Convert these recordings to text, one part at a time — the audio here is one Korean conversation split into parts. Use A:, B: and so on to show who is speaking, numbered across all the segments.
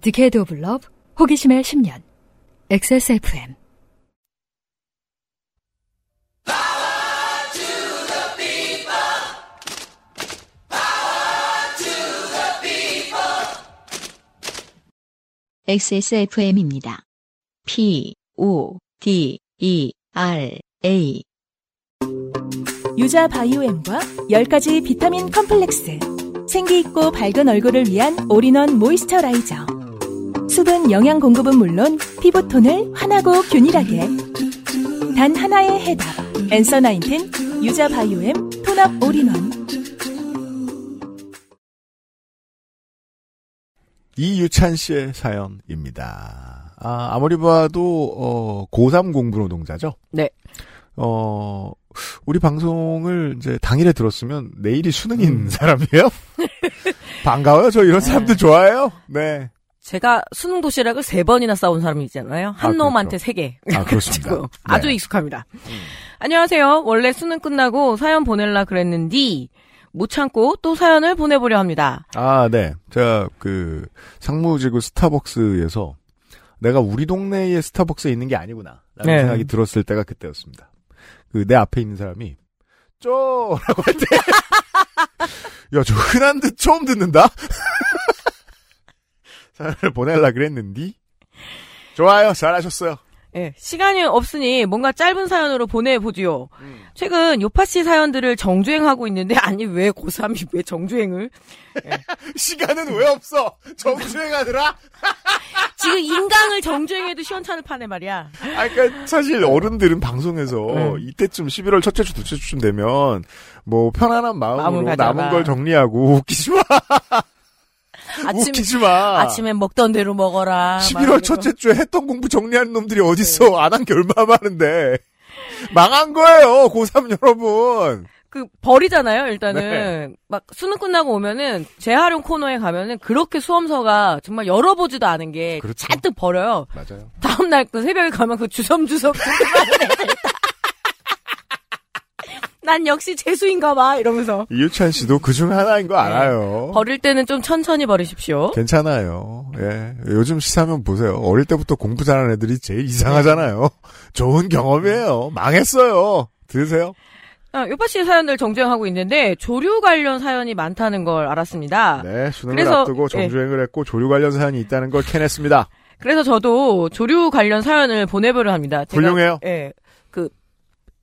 A: 디케이드 오브 러브 호기심의 10년 XSFM
B: XSFM입니다. P, O, D, E, R, A.
C: 유자 바이오엠과 10가지 비타민 컴플렉스. 생기 있고 밝은 얼굴을 위한 all-in-one moisturizer. 수분 영양 공급은 물론 피부톤을 환하고 균일하게. 단 하나의 해답. Answer Nineteen 유자 바이옴 tone up all-in-one.
D: 이유찬 씨의 사연입니다. 아, 아무리 봐도, 어, 고3 공부 노동자죠?
E: 네.
D: 어, 우리 방송을 이제 당일에 들었으면 내일이 수능인 사람이에요? 반가워요. 저 이런 사람들 좋아해요. 네.
E: 제가 수능 도시락을 세 번이나 싸운 사람이잖아요. 한
D: 아,
E: 놈한테
D: 그렇죠.
E: 세 개.
D: 아, 그렇습니다.
E: 그래가지고 아주
D: 네.
E: 익숙합니다. 안녕하세요. 원래 수능 끝나고 사연 보낼라 그랬는데 못 참고 또 사연을 보내보려 합니다.
D: 아, 네. 제가 그 상무지구 스타벅스에서 내가 우리 동네의 스타벅스에 있는 게 아니구나. 라는
E: 네.
D: 생각이 들었을 때가 그때였습니다. 그 내 앞에 있는 사람이 쪼 라고 할 때. 야, 저 흔한 듯 처음 듣는다? 사연을 보내려 그랬는디? 좋아요. 잘하셨어요.
E: 예, 시간이 없으니 뭔가 짧은 사연으로 보내보지요.
D: 음.
E: 최근 요파 씨 사연들을 정주행하고 있는데 아니 왜 고3이 왜 정주행을?
D: 시간은 왜 없어? 정주행하더라?
E: 지금 인강을 정주행해도 시원찮을 판에 말이야.
D: 아, 그니까, 사실 어른들은 방송에서
E: 네.
D: 이때쯤 11월 첫째 주, 둘째 주쯤 되면, 뭐, 편안한 마음으로. 남은 걸 정리하고, 웃기지 마!
E: 아침
D: 웃기지 마!
E: 아침에 먹던 대로 먹어라.
D: 11월 첫째 주에 했던 공부 정리하는 놈들이 어딨어. 안한 게 얼마나 많은데. 망한 거예요, 고3 여러분.
E: 그 버리잖아요. 일단은
D: 네.
E: 막 수능 끝나고 오면은 재활용 코너에 가면은 그렇게 수험서가 정말 열어보지도 않은 게
D: 그렇죠.
E: 잔뜩 버려요.
D: 맞아요.
E: 다음 날 그 새벽에 가면 그 주섬주섬. 난 역시 재수인가 봐 이러면서
D: 이유찬 씨도 그중 하나인 거 알아요.
E: 버릴 때는 좀 천천히 버리십시오.
D: 괜찮아요. 예. 요즘 시사면 보세요. 어릴 때부터 공부 잘하는 애들이 제일 이상하잖아요. 좋은 경험이에요. 망했어요. 들으세요?
E: 아, 요파 씨의 사연들 정주행하고 있는데 조류 관련 사연이 많다는 걸 알았습니다.
D: 네, 수능을
E: 그래서,
D: 앞두고 정주행을 했고 조류 관련 사연이 있다는 걸 캐냈습니다.
E: 그래서 저도 조류 관련 사연을 보내보려 합니다. 제가,
D: 훌륭해요.
E: 예. 그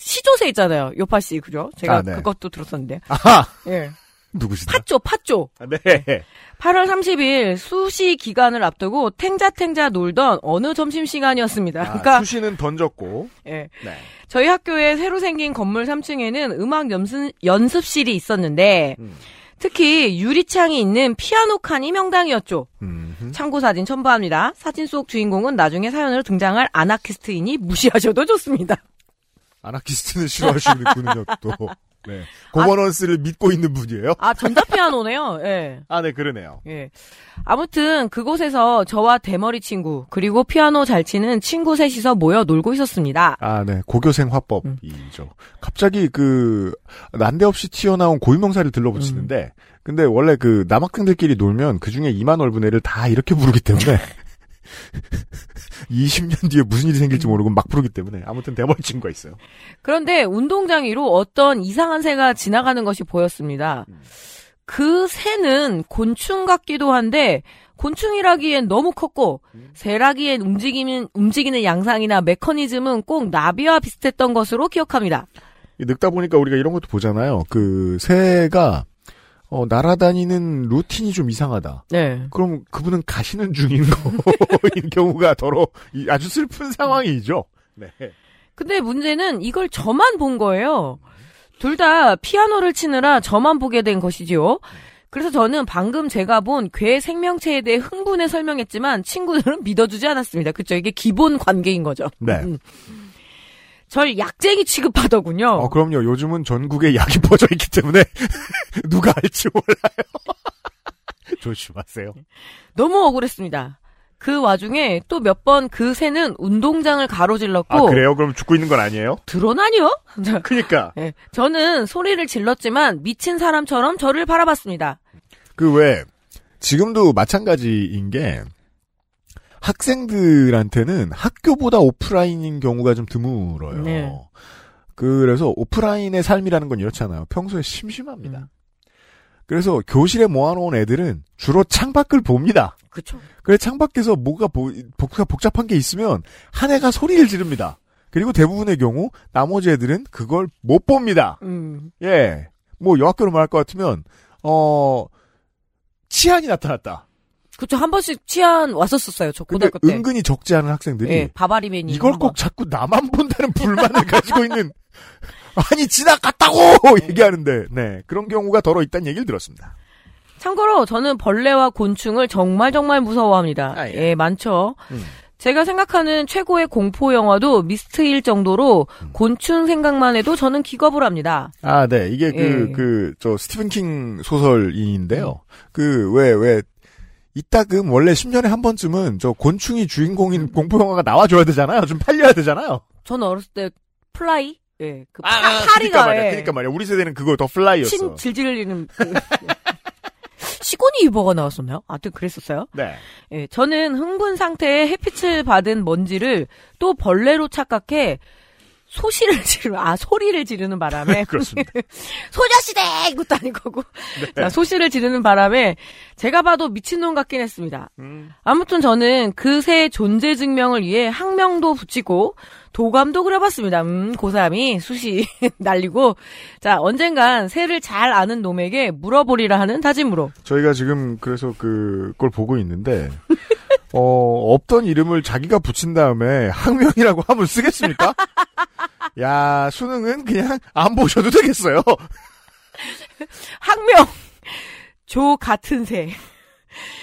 E: 시조새 있잖아요. 요파 씨 그죠? 제가
D: 아, 네.
E: 그것도 들었었는데.
D: 아하!
E: 예.
D: 누구시다?
E: 팥조 팥조.
D: 아, 네.
E: 8월 30일 수시 기간을 앞두고 탱자탱자 놀던 어느 점심시간이었습니다.
D: 아,
E: 그러니까
D: 수시는 던졌고.
E: 예.
D: 네.
E: 저희 학교에 새로 생긴 건물 3층에는 음악 연습, 연습실이 있었는데
D: 음.
E: 특히 유리창이 있는 피아노 칸이 명당이었죠.
D: 음흠.
E: 참고 사진 첨부합니다. 사진 속 주인공은 나중에 사연으로 등장할 아나키스트이니 무시하셔도 좋습니다.
D: 아나키스트는 싫어하시는 분은요, 또. 네. 고버넌스를 믿고 있는 분이에요?
E: 아 전자 피아노네요. 예.
D: 아, 네, 그러네요.
E: 예. 아무튼 그곳에서 저와 대머리 친구 그리고 피아노 잘 치는 친구 셋이서 모여 놀고 있었습니다.
D: 아, 네. 고교생 화법이죠. 갑자기 그, 난데없이 튀어나온 고유명사를 들러붙이는데, 근데 원래 그 남학생들끼리 놀면 그 중에 2만 얼분 애를 다 이렇게 부르기 때문에, 20년 뒤에 무슨 일이 생길지 모르고 막 부르기 때문에, 아무튼 대머리 친구가 있어요.
E: 그런데 운동장 위로 어떤 이상한 새가 지나가는 것이 보였습니다. 그 새는 곤충 같기도 한데 곤충이라기엔 너무 컸고 새라기엔 움직이는 움직이는 양상이나 메커니즘은 꼭 나비와 비슷했던 것으로 기억합니다.
D: 이 늙다 보니까 우리가 이런 것도 보잖아요. 그, 새가, 어, 날아다니는 루틴이 좀 이상하다.
E: 네.
D: 그럼 그분은 가시는 중인 거인 경우가 더러 이 아주 슬픈 상황이죠. 네.
E: 근데 문제는 이걸 저만 본 거예요. 둘 다 피아노를 치느라 저만 보게 된 것이지요. 그래서 저는 방금 제가 본 괴 생명체에 대해 흥분해 설명했지만 친구들은 믿어주지 않았습니다. 그쵸? 이게 기본 관계인 거죠.
D: 네.
E: 음. 절 약쟁이 취급하더군요.
D: 어, 그럼요. 요즘은 전국에 약이 퍼져 있기 때문에 누가 알지 몰라요. 조심하세요.
E: 너무 억울했습니다. 그 와중에 또 몇 번 그 새는 운동장을 가로질렀고
D: 아, 그래요? 그럼 죽고 있는 건 아니에요?
E: 드러나니요?
D: 그니까.
E: 예, 저는 소리를 질렀지만 미친 사람처럼 저를 바라봤습니다.
D: 그 왜, 지금도 마찬가지인 게, 학생들한테는 학교보다 오프라인인 경우가 좀 드물어요.
E: 네.
D: 그래서 오프라인의 삶이라는 건 이렇잖아요. 평소에 심심합니다.
E: 음.
D: 그래서 교실에 모아놓은 애들은 주로 창밖을 봅니다.
E: 그쵸.
D: 그래 창밖에서 뭐가 보- 복잡, 복잡한 게 있으면 한 애가 소리를 지릅니다. 그리고 대부분의 경우 나머지 애들은 그걸 못 봅니다.
E: 음.
D: 예. 뭐 여학교로 말할 것 같으면 어 치안이 나타났다.
E: 그쵸. 한 번씩 치안 왔었었어요. 저 고등학교 때.
D: 은근히 적지 않은 학생들이
E: 예, 바바리맨이.
D: 이걸. 꼭 자꾸 나만 본다는 불만을 가지고 있는 아니 지나갔다고 얘기하는데 네 그런 경우가 더러 있다는 얘기를 들었습니다.
E: 참고로 저는 벌레와 곤충을 정말 정말 무서워합니다.
D: 아, 예.
E: 예. 많죠.
D: 음.
E: 제가 생각하는 최고의 공포 영화도 미스트일 정도로
D: 음.
E: 곤충 생각만 해도 저는 기겁을 합니다.
D: 아, 네. 이게 그,
E: 예.
D: 그, 저, 스티븐 킹 소설인데요. 그, 왜, 왜, 이따금 원래 10년에 한 번쯤은 저 곤충이 주인공인 공포영화가 나와줘야 되잖아요. 좀 팔려야 되잖아요.
E: 저는 어렸을 때 fly? 예. 그 파,
D: 그러니까
E: 파리가
D: 말이야.
E: 예.
D: 그러니까 말이야. 우리 세대는 그거 The Fly였어.
E: 친 질질 흘리는 그, 시고니 위버가 나왔었나요? 아무튼 그랬었어요.
D: 네.
E: 예, 저는 흥분 상태에 햇빛을 받은 먼지를 또 벌레로 착각해 소시를 지르, 아, 소리를 지르는 바람에.
D: 그렇습니다.
E: 소녀시대! 이것도 아닌 거고. 자, 소시를 지르는 바람에 제가 봐도 미친놈 같긴 했습니다.
D: 음.
E: 아무튼 저는 그새 존재 증명을 위해 학명도 붙이고 도감도 그려봤습니다. 음, 고3이 수시 날리고. 자, 언젠간 새를 잘 아는 놈에게 물어보리라 하는 다짐으로.
D: 저희가 지금 그래서 그 걸 보고 있는데, 어, 없던 이름을 자기가 붙인 다음에 학명이라고 하면 쓰겠습니까? 야, 수능은 그냥 안 보셔도 되겠어요.
E: 학명! 조 같은 새.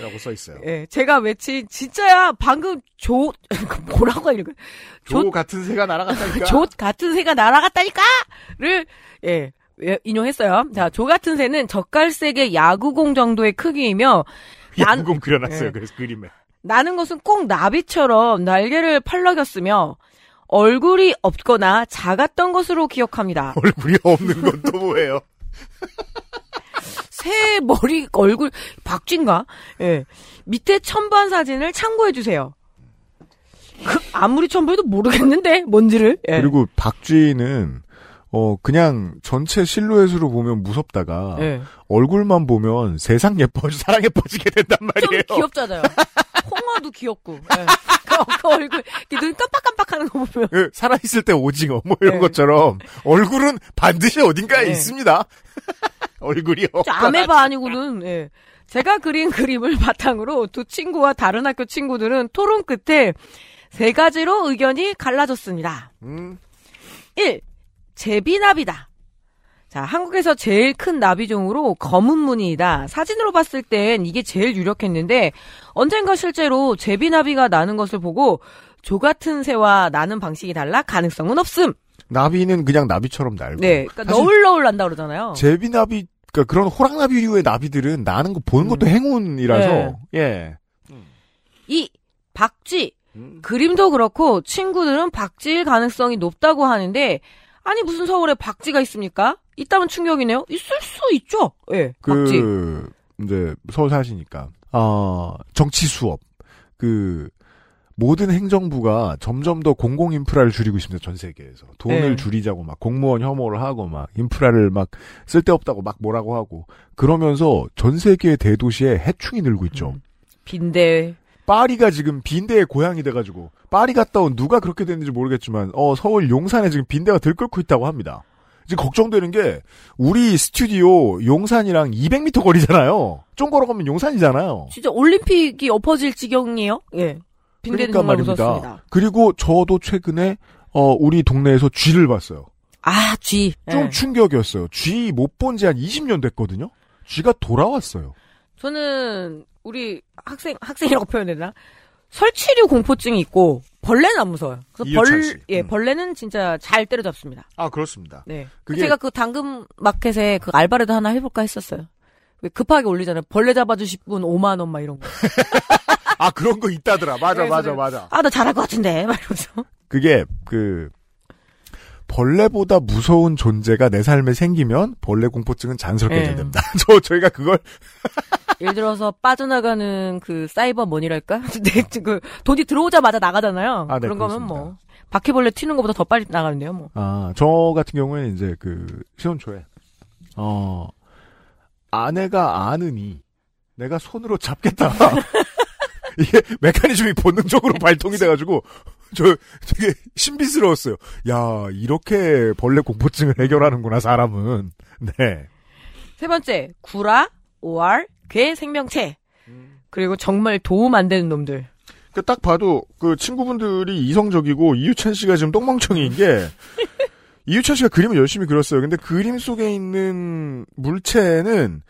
D: 라고 써 있어요.
E: 예, 제가 외친 진짜야 방금 조 뭐라고 거.
D: 조
E: 조-
D: 같은 새가 날아갔다니까.
E: 조 같은 새가 날아갔다니까를 예 예, 인용했어요. 자, 조 같은 새는 젓갈색의 야구공 정도의 크기이며 난-
D: 양공 그려놨어요.
E: 예.
D: 그래서 그림에.
E: 나는 것은 꼭 나비처럼 날개를 팔럭였으며 얼굴이 없거나 작았던 것으로 기억합니다.
D: 얼굴이 없는 건 또 뭐예요?
E: 새 머리 얼굴 박쥐인가? 예. 밑에 첨부한 사진을 참고해 주세요. 그 아무리 첨부해도 모르겠는데 뭔지를. 예.
D: 그리고 박쥐는 어 그냥 전체 실루엣으로 보면 무섭다가
E: 예.
D: 얼굴만 보면 세상 예뻐 사랑에 빠지게 된단
E: 좀
D: 말이에요.
E: 귀엽잖아요. 홍어도 귀엽고. 예. 그, 그 얼굴 눈 깜빡깜빡하는 거 보면.
D: 그 살아있을 때 오징어 뭐 이런
E: 네.
D: 것처럼 얼굴은 반드시 어딘가에
E: 네.
D: 있습니다. 얼굴이
E: 저
D: 없거나
E: 아메바 아니고는 예. 제가 그린 그림을 바탕으로 두 친구와 다른 학교 친구들은 토론 끝에 세 가지로 의견이 갈라졌습니다.
D: 음,
E: 1. 제비나비다. 자, 한국에서 제일 큰 나비종으로 검은 무늬이다. 사진으로 봤을 땐 이게 제일 유력했는데 언젠가 실제로 제비나비가 나는 것을 보고 조 같은 새와 나는 방식이 달라 가능성은 없음.
D: 나비는 그냥 나비처럼 날고
E: 네, 그러니까 너울너울 난다 그러잖아요.
D: 제비나비 그러니까 그런 호랑나비류의 나비들은 나는 거 보는 것도 행운이라서
E: 네.
D: 예.
E: 이 박쥐
D: 음.
E: 그림도 그렇고 친구들은 박쥐일 가능성이 높다고 하는데 아니 무슨 서울에 박쥐가 있습니까? 있다면 충격이네요. 있을 수 있죠. 예, 박쥐.
D: 그 이제 서울 사시니까 아 정치 수업 그 모든 행정부가 점점 더 공공 인프라를 줄이고 있습니다 전 세계에서 돈을
E: 네.
D: 줄이자고 막 공무원 혐오를 하고 막 인프라를 막 쓸데없다고 막 뭐라고 하고 그러면서 전 세계 대도시에 해충이 늘고 있죠.
E: 음. 빈대
D: 파리가 지금 빈대의 고향이 돼가지고 파리 갔다 온 누가 그렇게 됐는지 모르겠지만 어 서울 용산에 지금 빈대가 들끓고 있다고 합니다. 지금 걱정되는 게 우리 스튜디오 용산이랑 200m 거리잖아요. 좀 걸어가면 용산이잖아요.
E: 진짜 올림픽이 엎어질 지경이에요. 예. 빈대는
D: 그러니까 말입니다.
E: 무섭습니다.
D: 그리고 저도 최근에 어 우리 동네에서 쥐를 봤어요.
E: 아, 쥐.
D: 좀
E: 예.
D: 충격이었어요. 쥐 못 본 지 한 20년 됐거든요. 쥐가 돌아왔어요.
E: 저는 우리 학생 학생이라고 표현되나? 설치류 공포증이 있고 벌레는 안 무서워요. 그래서 벌
D: 씨.
E: 예,
D: 음.
E: 벌레는 진짜 잘 때려잡습니다.
D: 아 그렇습니다.
E: 네.
D: 그게-
E: 제가 그 당근 마켓에 그 알바라도 하나 해볼까 했었어요. 왜 급하게 올리잖아요. 벌레 잡아주실 분 5만 원 막 이런 거.
D: 아 그런 거 있다더라. 맞아 맞아 맞아.
E: 아, 나 잘할 것 같은데. 막 이러면서.
D: 그게 그 벌레보다 무서운 존재가 내 삶에 생기면 벌레 공포증은 자연스럽게
E: 예.
D: 해결된다. 저 저희가 그걸
E: 예를 들어서 빠져나가는 그 사이버 머니랄까? 네, 그 돈이 들어오자마자 나가잖아요.
D: 아, 네,
E: 그런 거면
D: 그렇습니다.
E: 뭐 바퀴벌레 튀는 것보다 더 빨리 나가는데요, 뭐.
D: 아, 저 같은 경우에는 이제 그 시혼초에 어 아내가 아느니 내가 손으로 잡겠다. 이게 메커니즘이 본능적으로 발동이 돼가지고 저 되게 신비스러웠어요. 야 이렇게 벌레 공포증을 해결하는구나 사람은. 네.
E: 세 번째, 구라, 오알, 괴 생명체. 그리고 정말 도움 안 되는 놈들.
D: 그 딱 봐도 그 친구분들이 이성적이고 이유찬 씨가 지금 똥멍청이인 게 이유찬 씨가 그림을 열심히 그렸어요. 근데 그림 속에 있는 물체는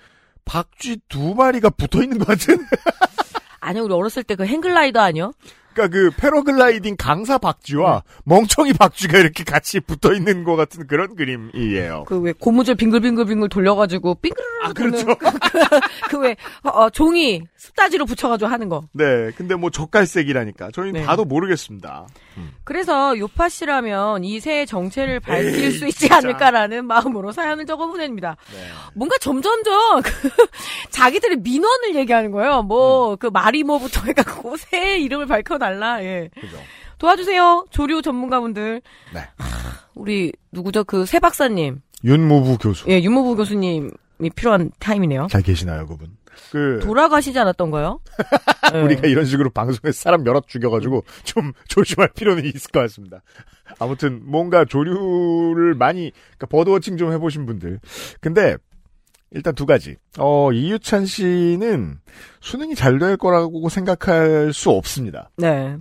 D: 박쥐 두 마리가 붙어 있는 것 같은.
E: 아니, 우리 어렸을 때 그 행글라이더 아니요?
D: 그러니까 그 패러글라이딩 강사 박쥐와 멍청이 박쥐가 이렇게 같이 붙어 있는 것 같은 그런 그림이에요.
E: 그 왜 고무줄 빙글빙글빙글 돌려가지고 빙그르르
D: 아, 그렇죠.
E: 그왜 어, 종이 습다지로 붙여가지고 하는 거.
D: 네, 근데 뭐 젓갈색이라니까 저희는
E: 네.
D: 다도 모르겠습니다.
E: 그래서 요파 씨라면 이 새의 정체를 밝힐
D: 에이,
E: 수 있지
D: 진짜.
E: 않을까라는 마음으로 사연을 적어 보냅니다.
D: 네.
E: 뭔가 점점점 그 자기들의 민원을 얘기하는 거예요. 뭐그 마리모부터 해갖고 새 이름을 밝혀 달라. 예.
D: 그죠.
E: 도와주세요. 조류 전문가분들.
D: 네.
E: 우리 누구죠? 그 새 박사님.
D: 윤모부 교수.
E: 예, 윤모부 교수님이 필요한 타임이네요.
D: 잘 계시나요, 그분? 그
E: 돌아가시지 않았던가요? 예.
D: 우리가 이런 식으로 방송에서 사람 여럿 죽여가지고 좀 조심할 필요는 있을 것 같습니다. 아무튼 뭔가 조류를 많이 그러니까 버드워칭 좀 해보신 분들. 근데 일단 두 가지. 어 이유찬 씨는 수능이 잘 될 거라고 생각할 수 없습니다.
E: 네.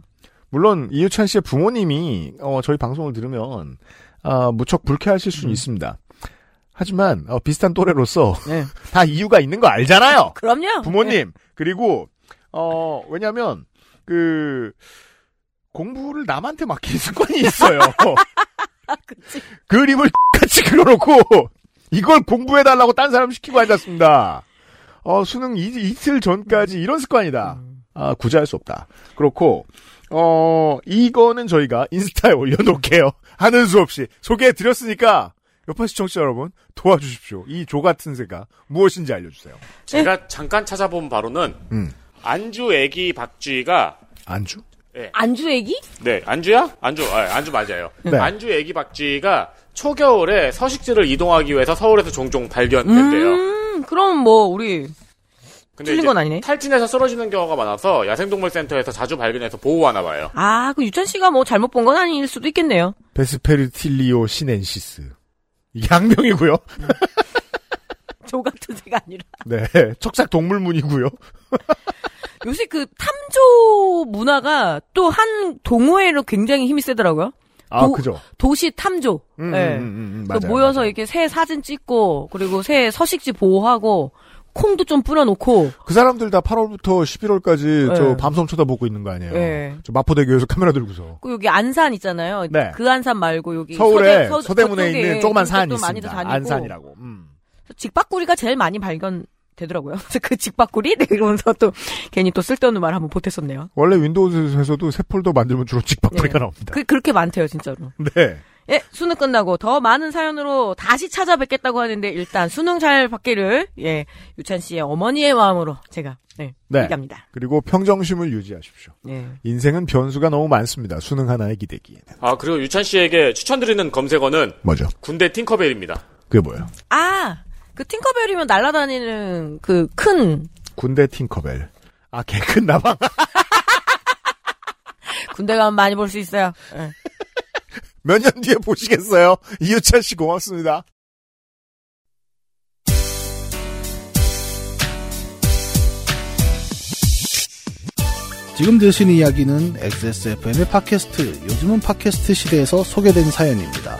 D: 물론 이유찬 씨의 부모님이 어, 저희 방송을 들으면 아, 무척 불쾌하실 수는 있습니다. 하지만 어, 비슷한 또래로서
E: 네.
D: 다 이유가 있는 거 알잖아요.
E: 그럼요.
D: 부모님 그리고 어 왜냐하면 그 공부를 남한테 맡긴 습관이 있어요. 그림을 같이 그려놓고 이걸 공부해달라고 딴 사람 시키고 앉았습니다. 어 수능 이, 이틀 전까지 이런 습관이다. 아 구제할 수 없다. 그렇고 어 이거는 저희가 인스타에 올려놓을게요. 하는 수 없이 소개해드렸으니까 옆에 시청자 여러분 도와주십시오. 이 조 같은 새가 무엇인지 알려주세요.
F: 제가 잠깐 찾아본 바로는
D: 음
F: 안주 애기 박쥐가
D: 안주?
E: 안주 얘기?
F: 네 안주야? 안주 아, 안주 맞아요.
D: 네.
F: 안주 애기 박쥐가 초겨울에 서식지를 이동하기 위해서 서울에서 종종 발견된대요.
E: 음, 그럼 뭐 우리
F: 근데
E: 틀린 건 아니네.
F: 탈진해서 쓰러지는 경우가 많아서 야생동물센터에서 자주 발견해서 보호하나 봐요.
E: 아, 그 유찬 씨가 뭐 잘못 본 건 아닐 수도 있겠네요.
D: Vespertilio sinensis. 이게 학명이고요.
E: 조 같은 새가 아니라.
D: 네, 척삭 동물문이고요.
E: 요새 그 탐조 문화가 또 한 동호회로 굉장히 힘이 세더라고요.
D: 아,
E: 도-
D: 그죠.
E: 도시 탐조.
D: 음,
E: 예.
D: 음, 음, 맞아요,
E: 모여서
D: 맞아요.
E: 이렇게 새 사진 찍고 그리고 새 서식지 보호하고 콩도 좀 뿌려놓고
D: 그 사람들 다 8월부터 11월까지
E: 네.
D: 저 밤섬 쳐다보고 있는 거 아니에요?
E: 네.
D: 저 마포대교에서 카메라 들고서.
E: 그 여기 안산 있잖아요.
D: 네.
E: 그 안산 말고 여기
D: 서울에
E: 서대, 저쪽에
D: 있는 조그만 산이 있습니다. 안산이라고. 음.
E: 직박구리가 제일 많이 발견 되더라고요. 그래서 그 직박구리? 네, 이러면서 또 괜히 또 쓸데없는 말 한번 보탰었네요.
D: 원래 윈도우즈에서도 새 폴더 만들면 주로 직박거리가
E: 네.
D: 나옵니다.
E: 그, 그렇게 많대요, 진짜로.
D: 네.
E: 예, 수능 끝나고 더 많은 사연으로 다시 찾아뵙겠다고 하는데 일단 수능 잘 받기를 예 유찬 씨의 어머니의 마음으로 제가 네,
D: 네.
E: 얘기합니다.
D: 그리고 평정심을 유지하십시오.
E: 네.
D: 인생은 변수가 너무 많습니다. 수능 하나에 기대기에는.
F: 아 그리고 유찬 씨에게 추천드리는 검색어는
D: 뭐죠?
F: 군대 팅커벨입니다.
D: 그게 뭐예요?
E: 아, 그 팅커벨이면 날아다니는 그 큰
D: 군대 팅커벨. 아, 개 큰 나방.
E: 군대 가면 많이 볼 수 있어요. 예.
D: 몇년 뒤에 보시겠어요? 이유찬 씨 고맙습니다.
G: 지금 들으신 이야기는 XSFM의 팟캐스트, 요즘은 팟캐스트 시대에서 소개된 사연입니다.